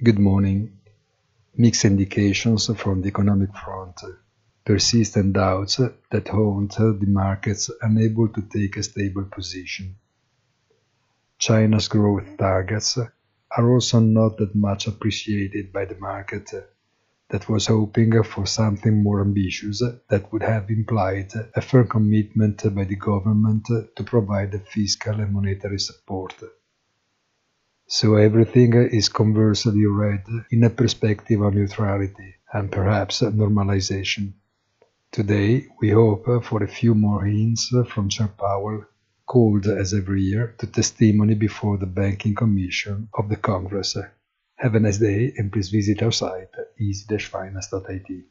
Good morning. Mixed indications from the economic front. Persistent doubts that haunt the markets unable to take a stable position. China's growth targets are also not that much appreciated by the market that was hoping for something more ambitious that would have implied a firm commitment by the government to provide fiscal and monetary support. So everything is conversely read in a perspective of neutrality and perhaps normalization. Today we hope for a few more hints from Chair Powell, called as every year to testimony before the Banking Commission of the Congress. Have a nice day and please visit our site easy-finance.it.